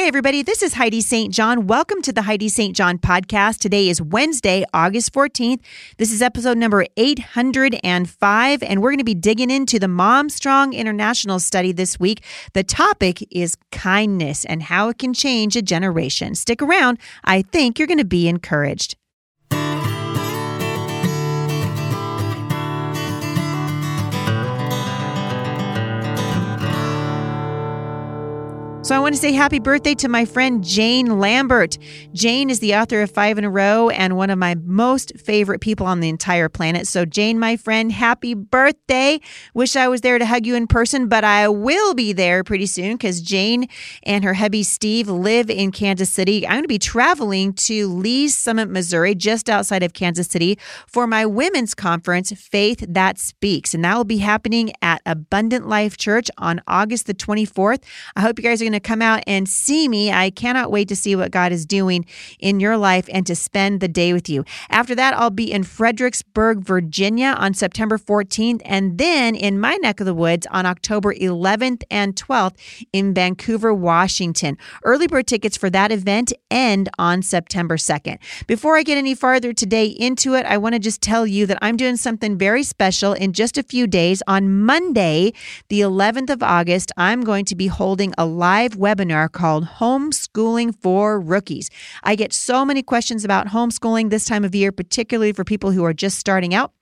Hey, everybody, this is Heidi St. John. Welcome to the Heidi St. John podcast. Today is Wednesday, August 14th. This is episode number 805, and we're going to be digging into the Mom Strong International study this week. The topic is kindness and how it can change a generation. Stick around. I think you're going to be encouraged. So I want to say happy birthday to my friend Jane Lambert. Jane is the author of Five in a Row and one of my most favorite people on the entire planet. So, Jane, my friend, happy birthday. Wish I was there to hug you in person, but I will be there pretty soon because Jane and her hubby Steve live in Kansas City. I'm going to be traveling to Lee's Summit, Missouri, just outside of Kansas City for my women's conference, Faith That Speaks. And that will be happening at Abundant Life Church on August the 24th. I hope you guys are going to come out and see me. I cannot wait to see what God is doing in your life and to spend the day with you. After that, I'll be in Fredericksburg, Virginia on September 14th, and then in my neck of the woods on October 11th and 12th in Vancouver, Washington. Early bird tickets for that event end on September 2nd. Before I get any farther today into it, I want to just tell you that I'm doing something very special in just a few days. On Monday, the 11th of August, I'm going to be holding a live live webinar called Homeschooling for Rookies. I get so many questions about homeschooling this time of year, particularly for people who are just starting out.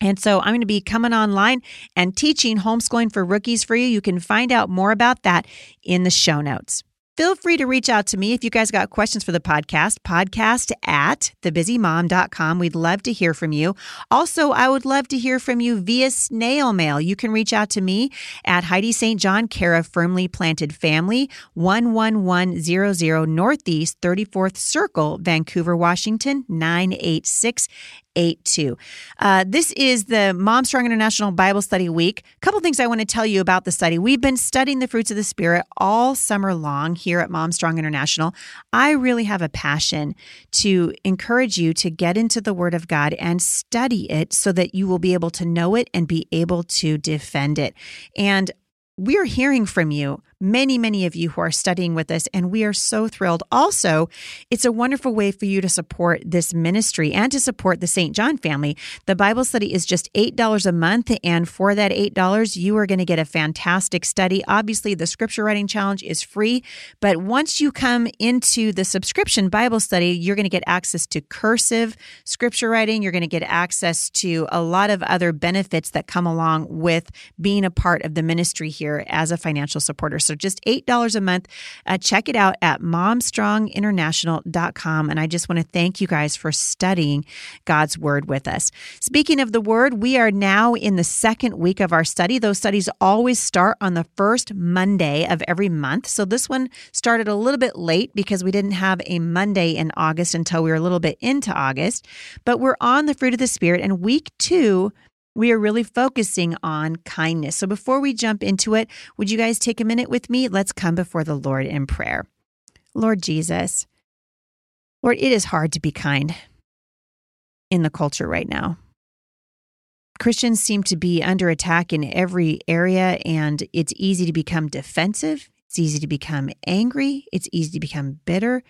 And so I'm going to be coming online and teaching homeschooling for rookies for you. You can find out more about that in the show notes. Feel free to reach out to me if you guys got questions for the podcast, podcast at thebusymom.com. We'd love to hear from you. Also, I would love to hear from you via snail mail. You can reach out to me at Heidi St. John, of Firmly Planted Family, 11100 Northeast 34th Circle, Vancouver, Washington, 986 82. Uh, this is the Mom Strong International Bible Study Week. A couple things I want to tell you about the study. We've been studying the fruits of the Spirit all summer long here at Mom Strong International. I really have a passion to encourage you to get into the Word of God and study it so that you will be able to know it and be able to defend it. And we're hearing from you many, many of you who are studying with us, and we are so thrilled. Also, it's a wonderful way for you to support this ministry and to support the St. John family. The Bible study is just $8 a month, and for that $8, you are going to get a fantastic study. Obviously, the scripture writing challenge is free, but once you come into the subscription Bible study, you're going to get access to cursive scripture writing. You're going to get access to a lot of other benefits that come along with being a part of the ministry here as a financial supporter. So just $8 a month. Uh, check it out at momstronginternational.com. And I just want to thank you guys for studying God's Word with us. Speaking of the Word, we are now in the second week of our study. Those studies always start on the first Monday of every month. So this one started a little bit late because we didn't have a Monday in August until we were a little bit into August. But we're on the fruit of the Spirit, and week two we are really focusing on kindness. So before we jump into it, would you guys take a minute with me? Let's come before the Lord in prayer. Lord Jesus, Lord, it is hard to be kind in the culture right now. Christians seem to be under attack in every area, and it's easy to become defensive. It's easy to become angry. It's easy to become bitter.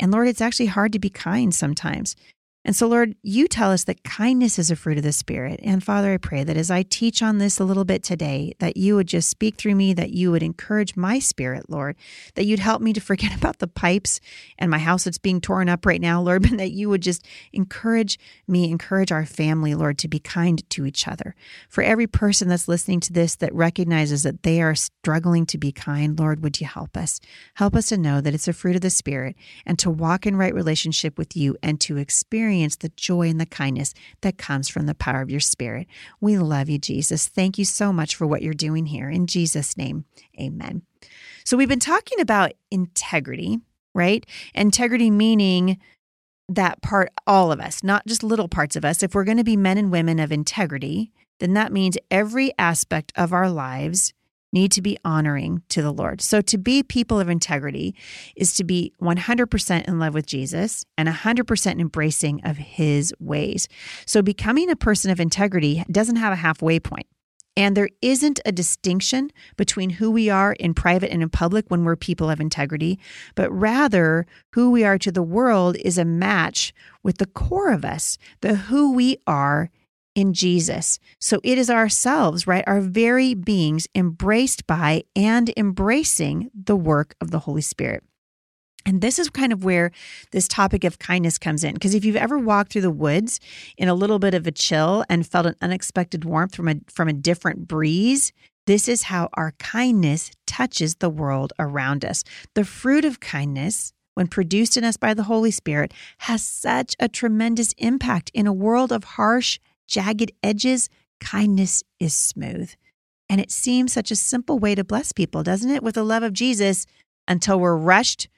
And Lord, it's actually hard to be kind sometimes. And so, Lord, you tell us that kindness is a fruit of the Spirit. And Father, I pray that as I teach on this a little bit today, that you would just speak through me, that you would encourage my spirit, Lord, that you'd help me to forget about the pipes and my house that's being torn up right now, Lord, but that you would just encourage me, encourage our family, Lord, to be kind to each other. For every person that's listening to this that recognizes that they are struggling to be kind, Lord, would you help us? Help us to know that it's a fruit of the Spirit and to walk in right relationship with you and to experience experience the joy and the kindness that comes from the power of your spirit. We love you, Jesus. Thank you so much for what you're doing here. In Jesus' name, amen. So, we've been talking about integrity, right? Integrity meaning that part, all of us, not just little parts of us. If we're going to be men and women of integrity, then that means every aspect of our lives need to be honoring to the Lord. So to be people of integrity is to be 100% in love with Jesus and 100% embracing of his ways. So becoming a person of integrity doesn't have a halfway point. And there isn't a distinction between who we are in private and in public when we're people of integrity, but rather who we are to the world is a match with the core of us, the who we are in Jesus. So it is ourselves, right? Our very beings embraced by and embracing the work of the Holy Spirit. And this is kind of where this topic of kindness comes in. Because if you've ever walked through the woods in a little bit of a chill and felt an unexpected warmth from a from a different breeze, this is how our kindness touches the world around us. The fruit of kindness, when produced in us by the Holy Spirit, has such a tremendous impact in a world of harsh, jagged edges. Kindness is smooth. And it seems such a simple way to bless people, doesn't it? With the love of Jesus until we're rushed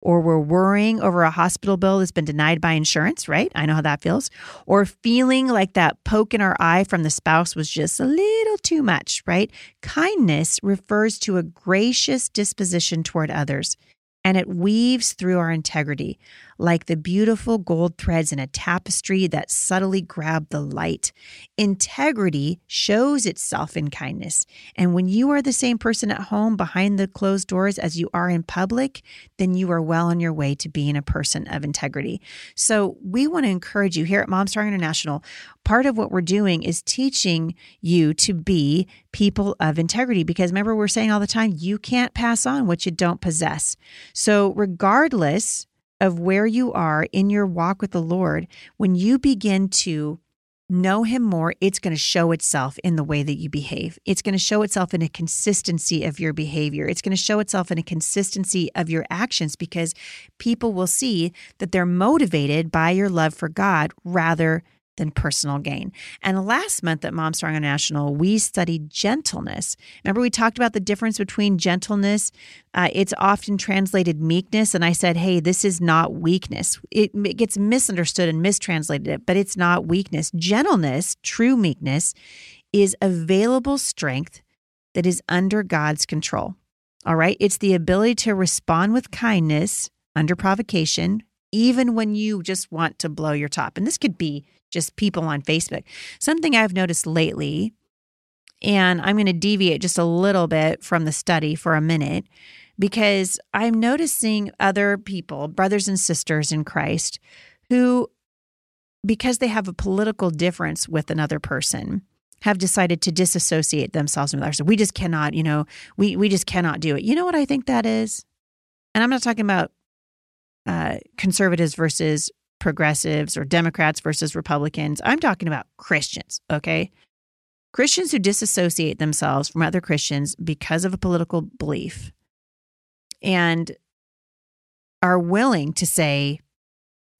or we're worrying over a hospital bill that's been denied by insurance, right? I know how that feels. Or feeling like that poke in our eye from the spouse was just a little too much, right? Kindness refers to a gracious disposition toward others, and it weaves through our integrity like the beautiful gold threads in a tapestry that subtly grab the light. Integrity shows itself in kindness. And when you are the same person at home behind the closed doors as you are in public, then you are well on your way to being a person of integrity. So we want to encourage you here at Mom Strong International. Part of what we're doing is teaching you to be people of integrity because remember, we're saying all the time, you can't pass on what you don't possess. So, regardless of where you are in your walk with the Lord, when you begin to know Him more, it's going to show itself in the way that you behave. It's going to show itself in a consistency of your behavior. It's going to show itself in a consistency of your actions because people will see that they're motivated by your love for God rather than personal gain. And last month at Mom Strong International, we studied gentleness. Remember, we talked about the difference between gentleness. Uh, it's often translated meekness. And I said, hey, this is not weakness. It, it gets misunderstood and mistranslated, but it's not weakness. Gentleness, true meekness, is available strength that is under God's control. All right. It's the ability to respond with kindness under provocation, even when you just want to blow your top. And this could be just people on Facebook. Something I've noticed lately, and I'm going to deviate just a little bit from the study for a minute because I'm noticing other people, brothers and sisters in Christ, who, because they have a political difference with another person, have decided to disassociate themselves from others. We just cannot, you know, we we just cannot do it. You know what I think that is? And I'm not talking about uh, conservatives versus progressives or Democrats versus Republicans. I'm talking about Christians, okay? Christians who disassociate themselves from other Christians because of a political belief and are willing to say,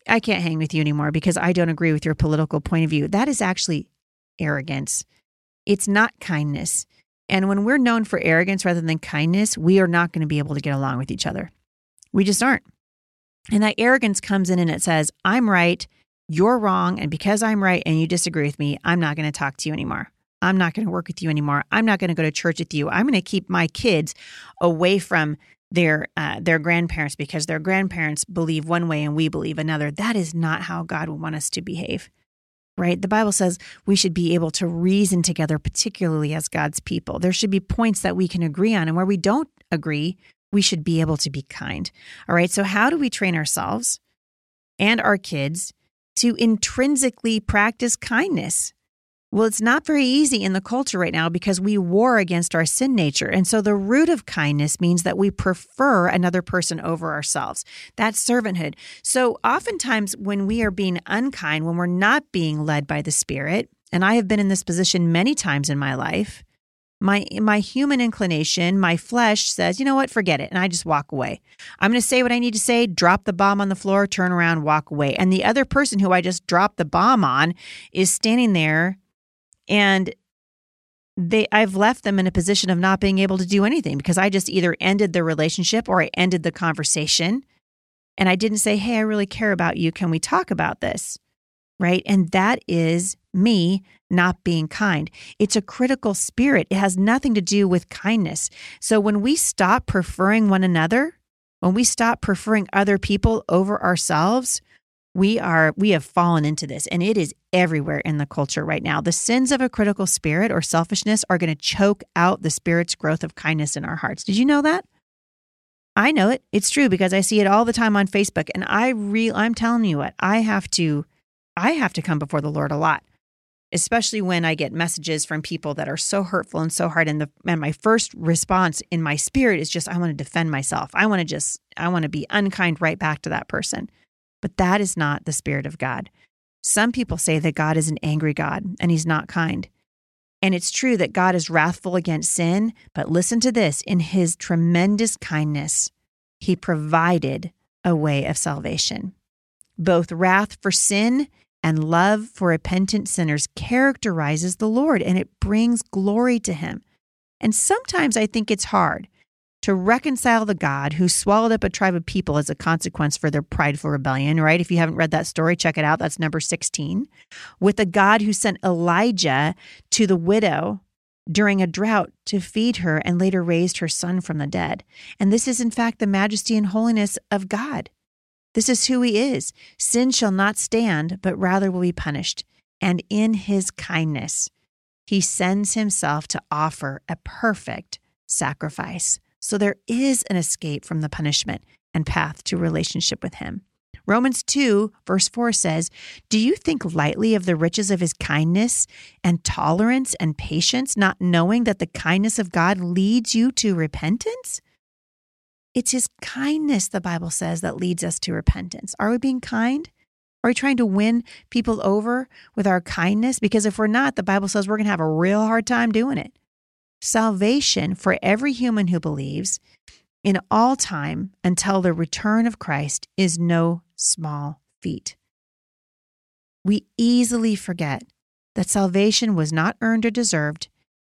I can't hang with you anymore because I don't agree with your political point of view. That is actually arrogance. It's not kindness. And when we're known for arrogance rather than kindness, we are not going to be able to get along with each other. We just aren't. And that arrogance comes in and it says, I'm right, you're wrong. And because I'm right and you disagree with me, I'm not going to talk to you anymore. I'm not going to work with you anymore. I'm not going to go to church with you. I'm going to keep my kids away from their uh, their grandparents because their grandparents believe one way and we believe another. That is not how God would want us to behave. Right? The Bible says we should be able to reason together, particularly as God's people. There should be points that we can agree on, and where we don't agree, we should be able to be kind. All right. So, how do we train ourselves and our kids to intrinsically practice kindness? Well, it's not very easy in the culture right now because we war against our sin nature. And so the root of kindness means that we prefer another person over ourselves. That's servanthood. So oftentimes when we are being unkind, when we're not being led by the Spirit, and I have been in this position many times in my life, my my human inclination, my flesh says, "You know what? Forget it." And I just walk away. I'm going to say what I need to say, drop the bomb on the floor, turn around, walk away. And the other person who I just dropped the bomb on is standing there and they I've left them in a position of not being able to do anything because I just either ended the relationship or I ended the conversation and I didn't say, "Hey, I really care about you. Can we talk about this?" Right? And that is me not being kind. It's a critical spirit. It has nothing to do with kindness. So when we stop preferring one another, when we stop preferring other people over ourselves, we are we have fallen into this and it is everywhere in the culture right now the sins of a critical spirit or selfishness are going to choke out the spirit's growth of kindness in our hearts did you know that i know it it's true because i see it all the time on facebook and i real i'm telling you what i have to i have to come before the lord a lot especially when i get messages from people that are so hurtful and so hard and the and my first response in my spirit is just i want to defend myself i want to just i want to be unkind right back to that person but that is not the Spirit of God. Some people say that God is an angry God and he's not kind. And it's true that God is wrathful against sin, but listen to this in his tremendous kindness, he provided a way of salvation. Both wrath for sin and love for repentant sinners characterizes the Lord and it brings glory to him. And sometimes I think it's hard to reconcile the God who swallowed up a tribe of people as a consequence for their prideful rebellion, right? If you haven't read that story, check it out. That's Numbers 16. With a God who sent Elijah to the widow during a drought to feed her and later raised her son from the dead. And this is, in fact, the majesty and holiness of God. This is who he is. Sin shall not stand, but rather will be punished. And in his kindness, he sends himself to offer a perfect sacrifice so there is an escape from the punishment and path to relationship with Him. Romans 2, verse 4 says, Do you think lightly of the riches of his kindness and tolerance and patience, not knowing that the kindness of God leads you to repentance? It's his kindness, the Bible says, that leads us to repentance. Are we being kind? Are we trying to win people over with our kindness? Because if we're not, the Bible says we're going to have a real hard time doing it. Salvation for every human who believes in all time until the return of Christ is no small feat. We easily forget that salvation was not earned or deserved,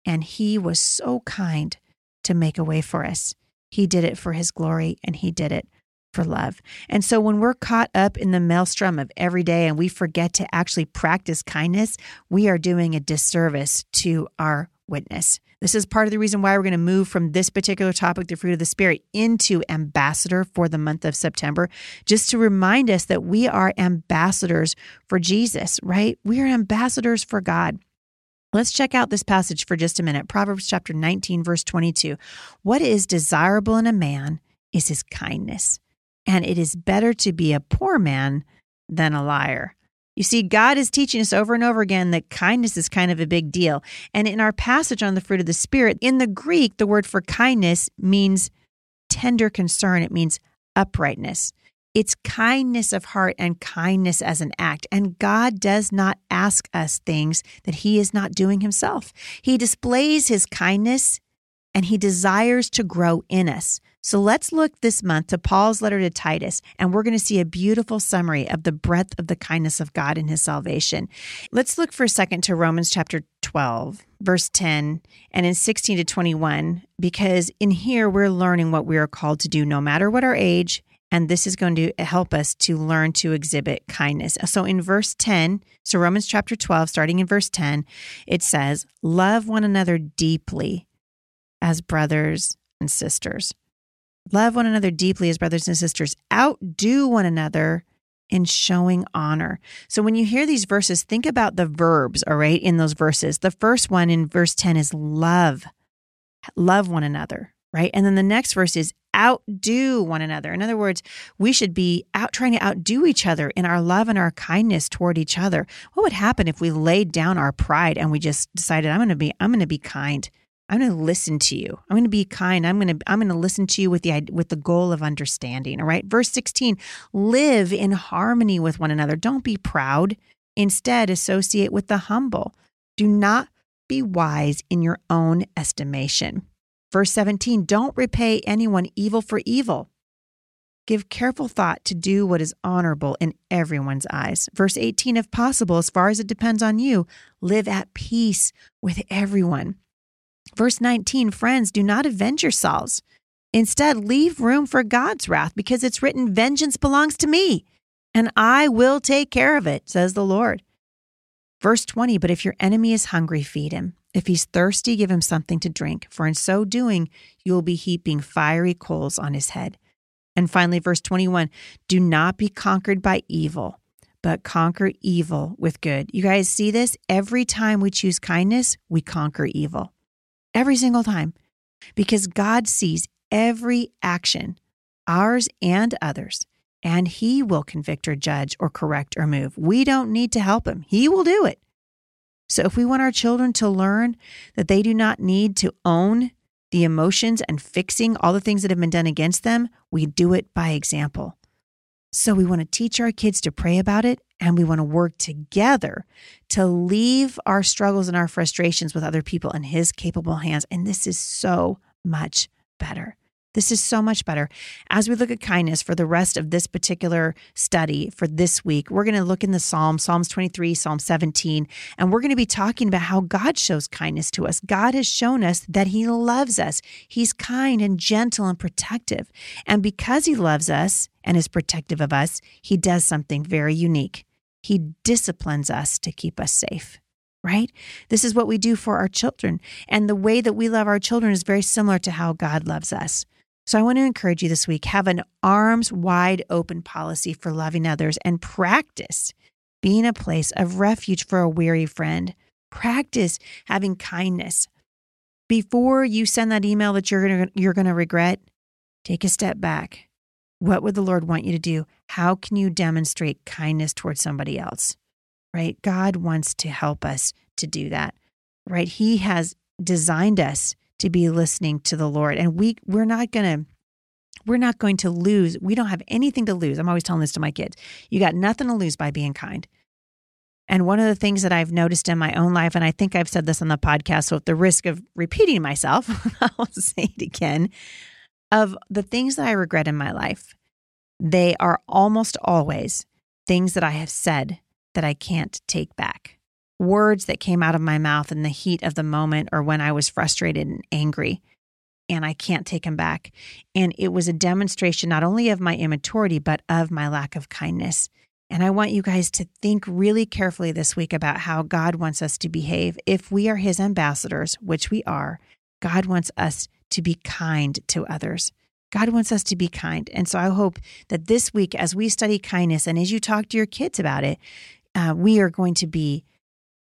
and He was so kind to make a way for us. He did it for His glory, and He did it for love. And so when we're caught up in the maelstrom of every day and we forget to actually practice kindness, we are doing a disservice to our witness. This is part of the reason why we're going to move from this particular topic, the fruit of the Spirit, into ambassador for the month of September, just to remind us that we are ambassadors for Jesus, right? We are ambassadors for God. Let's check out this passage for just a minute. Proverbs chapter 19, verse 22. What is desirable in a man is his kindness, and it is better to be a poor man than a liar. You see, God is teaching us over and over again that kindness is kind of a big deal. And in our passage on the fruit of the Spirit, in the Greek, the word for kindness means tender concern, it means uprightness. It's kindness of heart and kindness as an act. And God does not ask us things that He is not doing Himself. He displays His kindness and He desires to grow in us. So let's look this month to Paul's letter to Titus, and we're going to see a beautiful summary of the breadth of the kindness of God in his salvation. Let's look for a second to Romans chapter 12, verse 10, and in 16 to 21, because in here we're learning what we are called to do no matter what our age. And this is going to help us to learn to exhibit kindness. So in verse 10, so Romans chapter 12, starting in verse 10, it says, Love one another deeply as brothers and sisters. Love one another deeply as brothers and sisters. Outdo one another in showing honor. So when you hear these verses, think about the verbs, all right, in those verses. The first one in verse 10 is love. Love one another, right? And then the next verse is outdo one another. In other words, we should be out trying to outdo each other in our love and our kindness toward each other. What would happen if we laid down our pride and we just decided I'm going to be I'm going to be kind I'm going to listen to you. I'm going to be kind. I'm going to I'm going to listen to you with the with the goal of understanding, all right? Verse 16, live in harmony with one another. Don't be proud. Instead, associate with the humble. Do not be wise in your own estimation. Verse 17, don't repay anyone evil for evil. Give careful thought to do what is honorable in everyone's eyes. Verse 18, if possible, as far as it depends on you, live at peace with everyone. Verse 19 Friends, do not avenge yourselves. Instead, leave room for God's wrath because it's written, Vengeance belongs to me, and I will take care of it, says the Lord. Verse 20 But if your enemy is hungry, feed him. If he's thirsty, give him something to drink, for in so doing, you will be heaping fiery coals on his head. And finally, verse 21 Do not be conquered by evil, but conquer evil with good. You guys see this? Every time we choose kindness, we conquer evil. Every single time. Because God sees every action, ours and others, and He will convict or judge or correct or move. We don't need to help Him, He will do it. So if we want our children to learn that they do not need to own the emotions and fixing all the things that have been done against them, we do it by example. So we want to teach our kids to pray about it and we want to work together to leave our struggles and our frustrations with other people in His capable hands. And this is so much better. This is so much better. As we look at kindness for the rest of this particular study for this week, we're going to look in the Psalms, Psalms 23, Psalm 17, and we're going to be talking about how God shows kindness to us. God has shown us that He loves us. He's kind and gentle and protective. And because He loves us and is protective of us, He does something very unique. He disciplines us to keep us safe right? This is what we do for our children. And the way that we love our children is very similar to how God loves us. So I want to encourage you this week have an arms wide open policy for loving others and practice being a place of refuge for a weary friend. Practice having kindness. Before you send that email that you're going you're going to regret, take a step back. What would the Lord want you to do? How can you demonstrate kindness towards somebody else? Right? God wants to help us to do that. Right? He has designed us to be listening to the Lord. And we we're not going to we're not going to lose. We don't have anything to lose. I'm always telling this to my kids. You got nothing to lose by being kind. And one of the things that I've noticed in my own life, and I think I've said this on the podcast, so at the risk of repeating myself, I'll say it again of the things that I regret in my life, they are almost always things that I have said that I can't take back words that came out of my mouth in the heat of the moment or when I was frustrated and angry. And I can't take them back. And it was a demonstration not only of my immaturity, but of my lack of kindness. And I want you guys to think really carefully this week about how God wants us to behave. If we are His ambassadors, which we are, God wants us to be kind to others. God wants us to be kind. And so I hope that this week, as we study kindness and as you talk to your kids about it, uh, we are going to be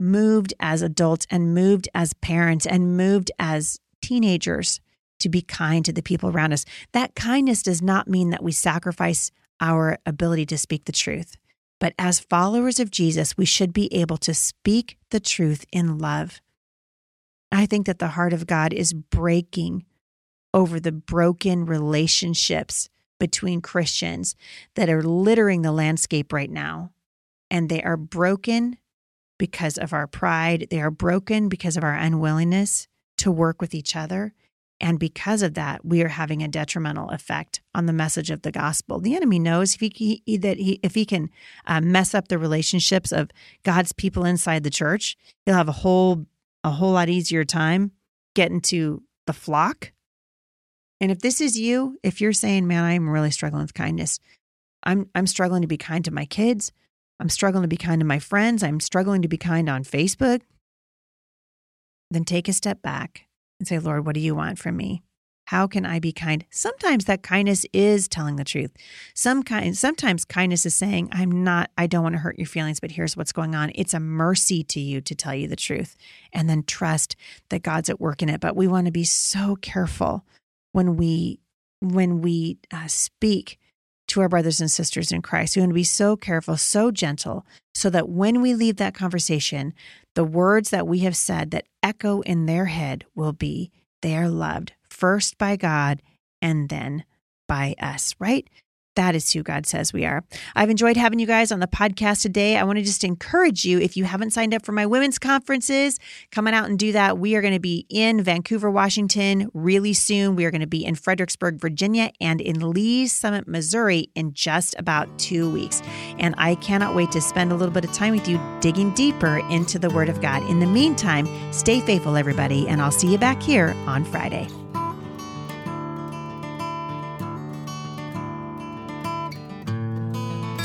moved as adults and moved as parents and moved as teenagers to be kind to the people around us. That kindness does not mean that we sacrifice our ability to speak the truth. But as followers of Jesus, we should be able to speak the truth in love. I think that the heart of God is breaking over the broken relationships between Christians that are littering the landscape right now. And they are broken because of our pride. They are broken because of our unwillingness to work with each other. And because of that, we are having a detrimental effect on the message of the gospel. The enemy knows if he, he that he if he can uh, mess up the relationships of God's people inside the church, he'll have a whole a whole lot easier time getting to the flock. And if this is you, if you're saying, "Man, I'm really struggling with kindness," I'm I'm struggling to be kind to my kids. I'm struggling to be kind to my friends. I'm struggling to be kind on Facebook. Then take a step back and say, Lord, what do you want from me? How can I be kind? Sometimes that kindness is telling the truth. Some kind sometimes kindness is saying, I'm not I don't want to hurt your feelings, but here's what's going on. It's a mercy to you to tell you the truth and then trust that God's at work in it. But we want to be so careful when we when we uh, speak to our brothers and sisters in Christ. We want to be so careful, so gentle, so that when we leave that conversation, the words that we have said that echo in their head will be they are loved first by God and then by us, right? That is who God says we are. I've enjoyed having you guys on the podcast today. I want to just encourage you if you haven't signed up for my women's conferences, come on out and do that. We are going to be in Vancouver, Washington really soon. We are going to be in Fredericksburg, Virginia, and in Lee's Summit, Missouri in just about two weeks. And I cannot wait to spend a little bit of time with you digging deeper into the Word of God. In the meantime, stay faithful, everybody, and I'll see you back here on Friday.